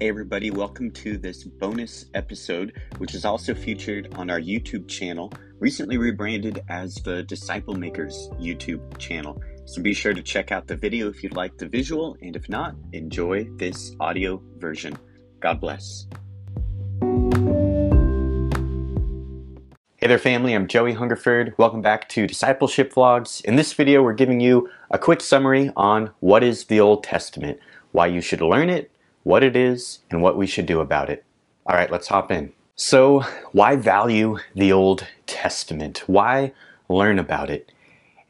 Hey, everybody, welcome to this bonus episode, which is also featured on our YouTube channel, recently rebranded as the Disciple Makers YouTube channel. So be sure to check out the video if you'd like the visual, and if not, enjoy this audio version. God bless. Hey there, family. I'm Joey Hungerford. Welcome back to Discipleship Vlogs. In this video, we're giving you a quick summary on what is the Old Testament, why you should learn it, what it is, and what we should do about it. All right, let's hop in. So, why value the Old Testament? Why learn about it?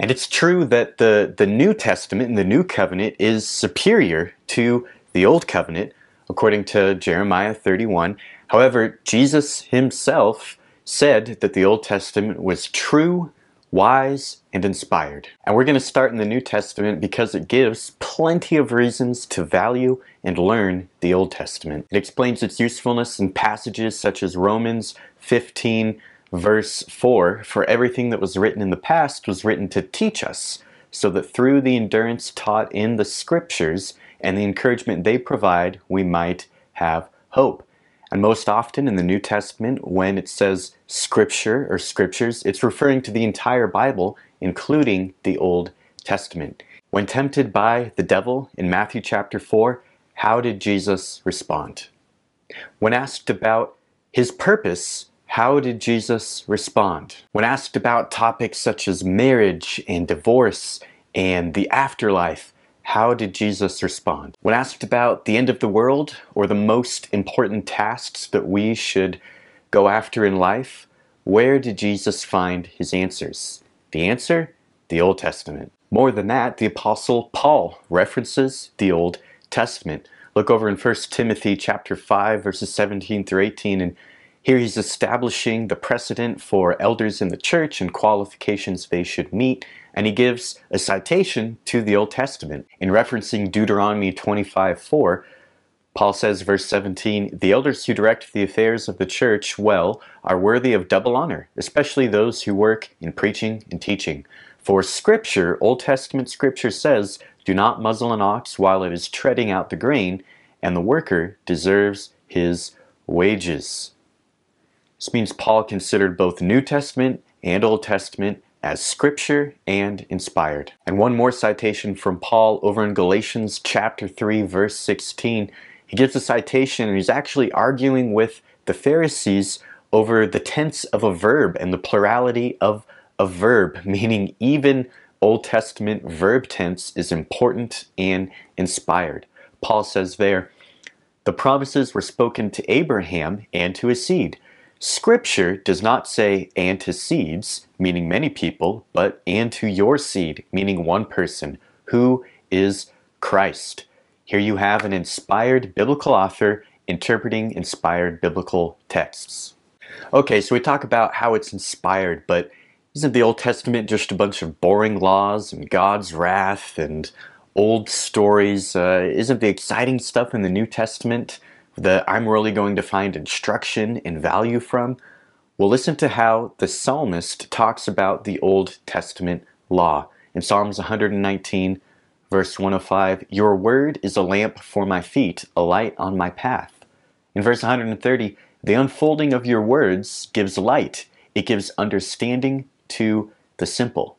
And it's true that the, the New Testament and the New Covenant is superior to the Old Covenant, according to Jeremiah 31. However, Jesus himself said that the Old Testament was true wise, and inspired. And we're going to start in the New Testament because it gives plenty of reasons to value and learn the Old Testament. It explains its usefulness in passages such as Romans 15, verse 4 For everything that was written in the past was written to teach us, so that through the endurance taught in the Scriptures and the encouragement they provide, we might have hope. And most often in the New Testament, when it says scripture or scriptures, it's referring to the entire Bible, including the Old Testament. When tempted by the devil in Matthew chapter 4, how did Jesus respond? When asked about his purpose, how did Jesus respond? When asked about topics such as marriage and divorce and the afterlife, how did Jesus respond? When asked about the end of the world or the most important tasks that we should go after in life, where did Jesus find his answers? The answer? The Old Testament. More than that, the apostle Paul references the Old Testament. Look over in 1 Timothy chapter 5 verses 17 through 18 and here he's establishing the precedent for elders in the church and qualifications they should meet and he gives a citation to the Old Testament. In referencing Deuteronomy 25 4, Paul says, verse 17, The elders who direct the affairs of the church well are worthy of double honor, especially those who work in preaching and teaching. For Scripture, Old Testament Scripture says, Do not muzzle an ox while it is treading out the grain, and the worker deserves his wages. This means Paul considered both New Testament and Old Testament as scripture and inspired. And one more citation from Paul over in Galatians chapter 3 verse 16. He gives a citation and he's actually arguing with the Pharisees over the tense of a verb and the plurality of a verb, meaning even Old Testament verb tense is important and inspired. Paul says there, the promises were spoken to Abraham and to his seed. Scripture does not say and to seeds, meaning many people, but and to your seed, meaning one person, who is Christ. Here you have an inspired biblical author interpreting inspired biblical texts. Okay, so we talk about how it's inspired, but isn't the Old Testament just a bunch of boring laws and God's wrath and old stories? Uh, isn't the exciting stuff in the New Testament that I'm really going to find instruction and value from? Well, listen to how the psalmist talks about the Old Testament law. In Psalms 119, verse 105, Your word is a lamp for my feet, a light on my path. In verse 130, the unfolding of your words gives light, it gives understanding to the simple.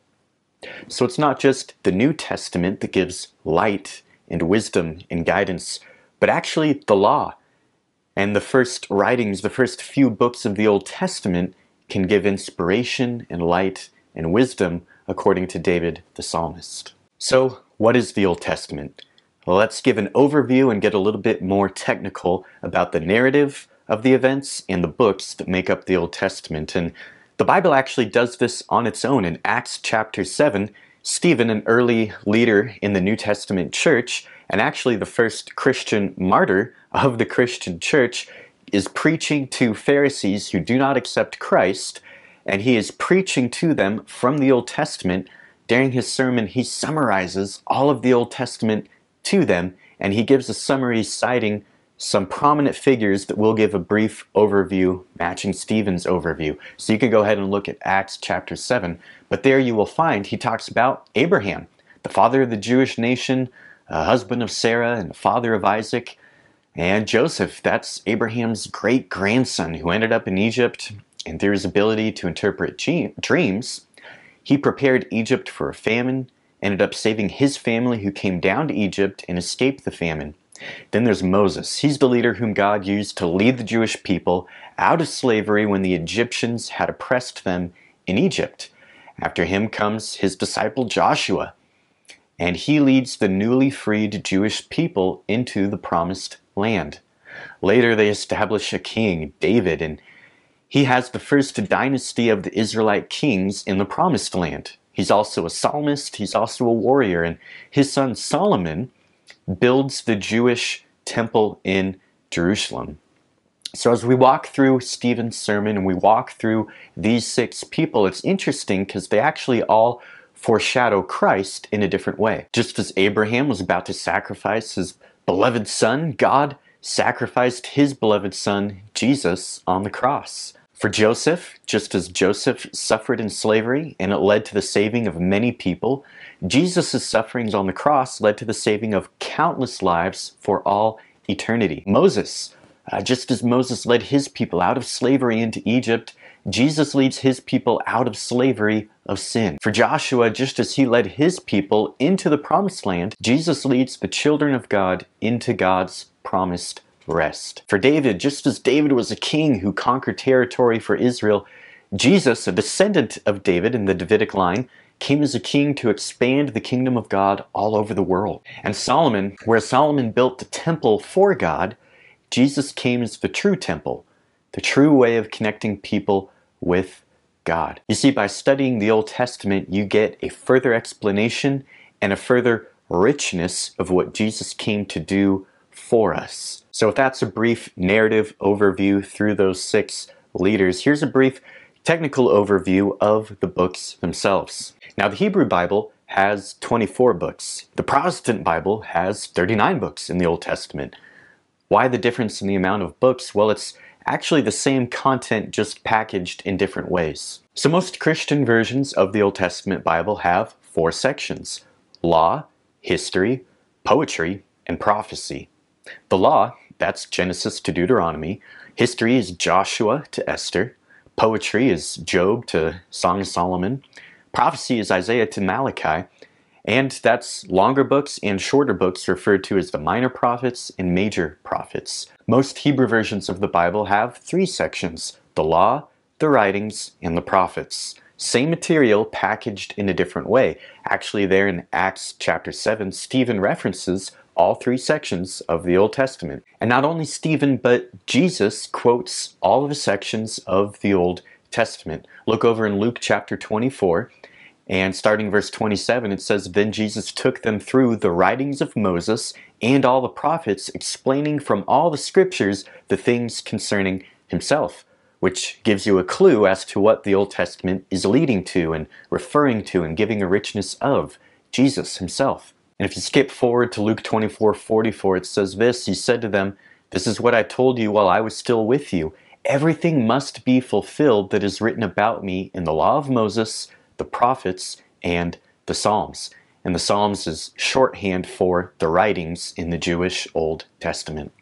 So it's not just the New Testament that gives light and wisdom and guidance, but actually the law and the first writings, the first few books of the Old Testament, can give inspiration and light and wisdom, according to David the psalmist. So, what is the Old Testament? Let's give an overview and get a little bit more technical about the narrative of the events and the books that make up the Old Testament. And the Bible actually does this on its own. In Acts chapter 7, Stephen, an early leader in the New Testament church, and actually the first Christian martyr of the Christian church, is preaching to Pharisees who do not accept Christ, and he is preaching to them from the Old Testament. During his sermon, he summarizes all of the Old Testament to them, and he gives a summary citing some prominent figures that will give a brief overview matching Stephen's overview. So you can go ahead and look at Acts chapter 7. But there you will find he talks about Abraham, the father of the Jewish nation, a husband of Sarah and father of Isaac. And Joseph, that's Abraham's great grandson who ended up in Egypt, and through his ability to interpret dreams, he prepared Egypt for a famine, ended up saving his family who came down to Egypt and escaped the famine. Then there's Moses. He's the leader whom God used to lead the Jewish people out of slavery when the Egyptians had oppressed them in Egypt. After him comes his disciple Joshua, and he leads the newly freed Jewish people into the promised land. Later, they establish a king, David, and he has the first dynasty of the Israelite kings in the promised land. He's also a psalmist, he's also a warrior, and his son Solomon builds the Jewish temple in Jerusalem. So as we walk through Stephen's sermon and we walk through these six people, it's interesting because they actually all foreshadow Christ in a different way. Just as Abraham was about to sacrifice his beloved son, God sacrificed his beloved son, Jesus, on the cross. For Joseph, just as Joseph suffered in slavery and it led to the saving of many people, Jesus' sufferings on the cross led to the saving of countless lives for all eternity. Moses, uh, just as Moses led his people out of slavery into Egypt, Jesus leads his people out of slavery of sin. For Joshua, just as he led his people into the promised land, Jesus leads the children of God into God's promised rest. For David, just as David was a king who conquered territory for Israel, Jesus, a descendant of David in the Davidic line, came as a king to expand the kingdom of God all over the world. And Solomon, where Solomon built the temple for God, Jesus came as the true temple, the true way of connecting people with God. You see, by studying the Old Testament, you get a further explanation and a further richness of what Jesus came to do for us. So if that's a brief narrative overview through those six leaders, here's a brief technical overview of the books themselves. Now the Hebrew Bible has 24 books. The Protestant Bible has 39 books in the Old Testament. Why the difference in the amount of books? Well, it's actually the same content just packaged in different ways. So most Christian versions of the Old Testament Bible have four sections. Law, history, poetry, and prophecy. The law, that's Genesis to Deuteronomy. History is Joshua to Esther. Poetry is Job to Song of Solomon. Prophecy is Isaiah to Malachi. And that's longer books and shorter books referred to as the minor prophets and major prophets. Most Hebrew versions of the Bible have three sections, the law, the writings, and the prophets. Same material packaged in a different way. Actually there in Acts chapter 7, Stephen references all three sections of the Old Testament. And not only Stephen, but Jesus quotes all of the sections of the Old Testament. Look over in Luke chapter 24, and starting verse 27, it says, Then Jesus took them through the writings of Moses and all the prophets, explaining from all the scriptures the things concerning himself, which gives you a clue as to what the Old Testament is leading to and referring to and giving a richness of Jesus himself. And if you skip forward to Luke 24 44, it says this He said to them, This is what I told you while I was still with you. Everything must be fulfilled that is written about me in the law of Moses the prophets, and the Psalms. And the Psalms is shorthand for the writings in the Jewish Old Testament.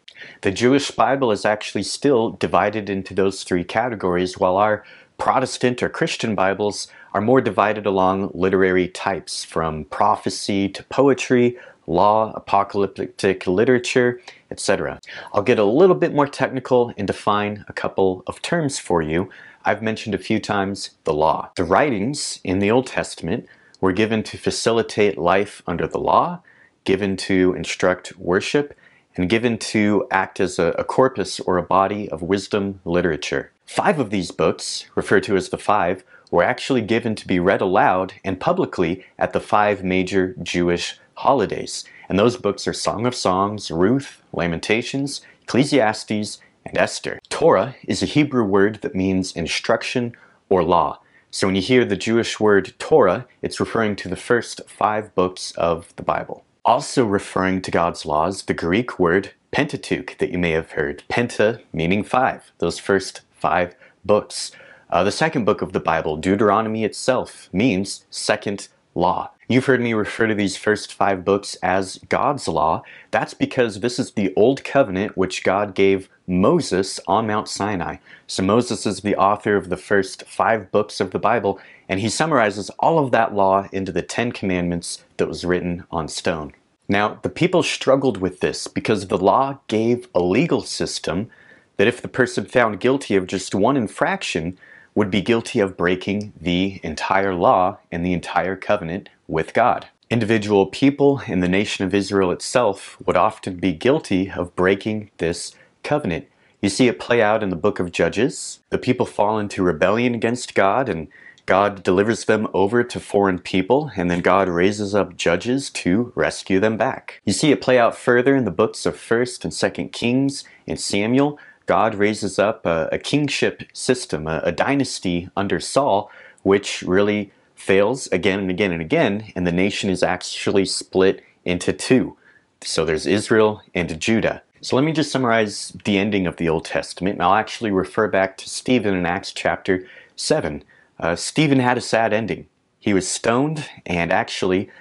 The Jewish Bible is actually still divided into those three categories, while our Protestant or Christian Bibles are more divided along literary types, from prophecy to poetry, law, apocalyptic literature, etc. I'll get a little bit more technical and define a couple of terms for you, I've mentioned a few times the law. The writings in the Old Testament were given to facilitate life under the law, given to instruct worship, and given to act as a, a, corpus or a body of wisdom literature. Five of these books, referred to as the Five, were actually given to be read aloud and publicly at the five major Jewish holidays. And those books are Song of Songs, Ruth, Lamentations, Ecclesiastes, and Esther. Torah is a Hebrew word that means instruction or law. So when you hear the Jewish word Torah, it's referring to the first five books of the Bible. Also referring to God's laws, the Greek word Pentateuch that you may have heard. Penta meaning five, those first five books. Uh, the second book of the Bible, Deuteronomy itself, means second law. You've heard me refer to these first five books as God's Law. That's because this is the Old Covenant which God gave Moses on Mount Sinai. So Moses is the author of the first five books of the Bible, and he summarizes all of that law into the Ten Commandments that was written on stone. Now, the people struggled with this because the law gave a legal system that if the person found guilty of just one infraction, would be guilty of breaking the entire law and the entire covenant with God. Individual people in the nation of Israel itself would often be guilty of breaking this covenant. You see it play out in the book of Judges. The people fall into rebellion against God and God delivers them over to foreign people, and then God raises up judges to rescue them back. You see it play out further in the books of 1st and 2nd Kings and Samuel. God raises up a, a kingship system, a, a dynasty under Saul, which really fails again and again and again, and the nation is actually split into two. So there's Israel and Judah. So let me just summarize the ending of the Old Testament, and I'll actually refer back to Stephen in Acts chapter 7. Uh, Stephen had a sad ending. He was stoned, and actually,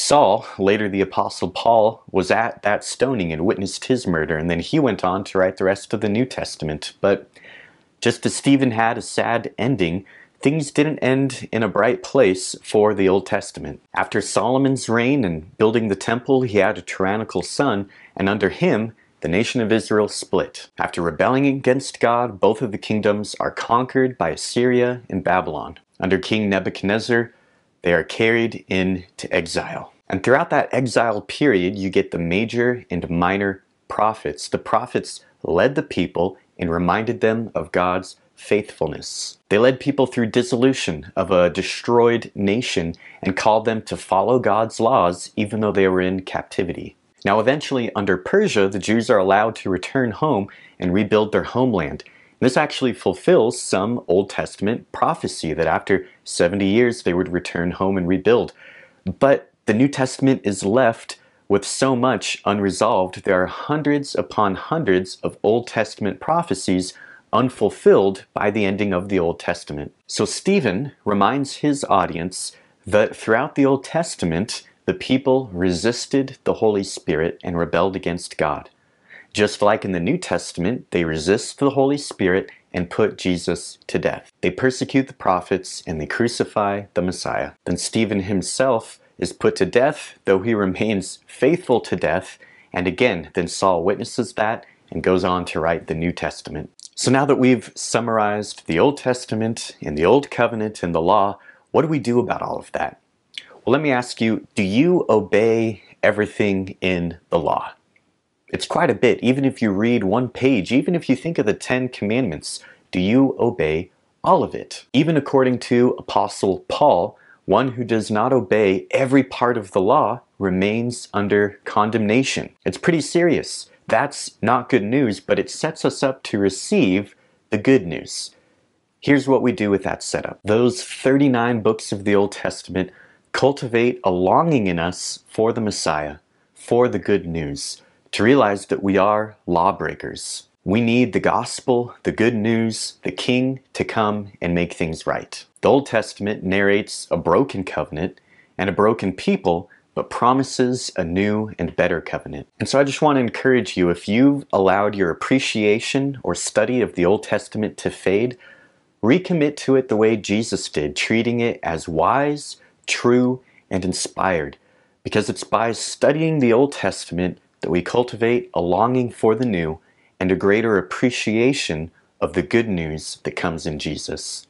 Saul, later the Apostle Paul, was at that stoning and witnessed his murder, and then he went on to write the rest of the New Testament. But just as Stephen had a sad ending, things didn't end in a bright place for the Old Testament. After Solomon's reign and building the temple, he had a tyrannical son, and under him, the nation of Israel split. After rebelling against God, both of the kingdoms are conquered by Assyria and Babylon. Under King Nebuchadnezzar, they are carried into exile. And throughout that exile period, you get the major and minor prophets. The prophets led the people and reminded them of God's faithfulness. They led people through dissolution of a destroyed nation and called them to follow God's laws even though they were in captivity. Now eventually under Persia, the Jews are allowed to return home and rebuild their homeland. This actually fulfills some Old Testament prophecy that after 70 years they would return home and rebuild. But the New Testament is left with so much unresolved. There are hundreds upon hundreds of Old Testament prophecies unfulfilled by the ending of the Old Testament. So Stephen reminds his audience that throughout the Old Testament, the people resisted the Holy Spirit and rebelled against God. Just like in the New Testament, they resist the Holy Spirit and put Jesus to death. They persecute the prophets and they crucify the Messiah. Then Stephen himself is put to death, though he remains faithful to death. And again, then Saul witnesses that and goes on to write the New Testament. So now that we've summarized the Old Testament and the Old Covenant and the law, what do we do about all of that? Well, let me ask you, do you obey everything in the law? It's quite a bit, even if you read one page, even if you think of the Ten Commandments, do you obey all of it? Even according to Apostle Paul, one who does not obey every part of the law remains under condemnation. It's pretty serious. That's not good news, but it sets us up to receive the good news. Here's what we do with that setup. Those 39 books of the Old Testament cultivate a longing in us for the Messiah, for the good news, to realize that we are lawbreakers. We need the gospel, the good news, the king to come and make things right. The Old Testament narrates a broken covenant and a broken people but promises a new and better covenant. And so I just want to encourage you if you've allowed your appreciation or study of the Old Testament to fade, recommit to it the way Jesus did, treating it as wise, true, and inspired. Because it's by studying the Old Testament that we cultivate a longing for the new and a greater appreciation of the good news that comes in Jesus.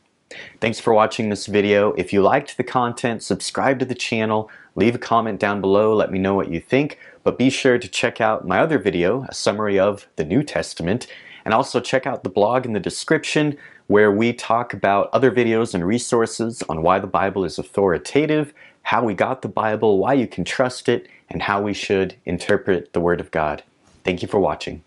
Thanks for watching this video. If you liked the content, subscribe to the channel, leave a comment down below, let me know what you think, but be sure to check out my other video, a summary of the New Testament, and also check out the blog in the description where we talk about other videos and resources on why the Bible is authoritative, how we got the Bible, why you can trust it, and how we should interpret the Word of God. Thank you for watching.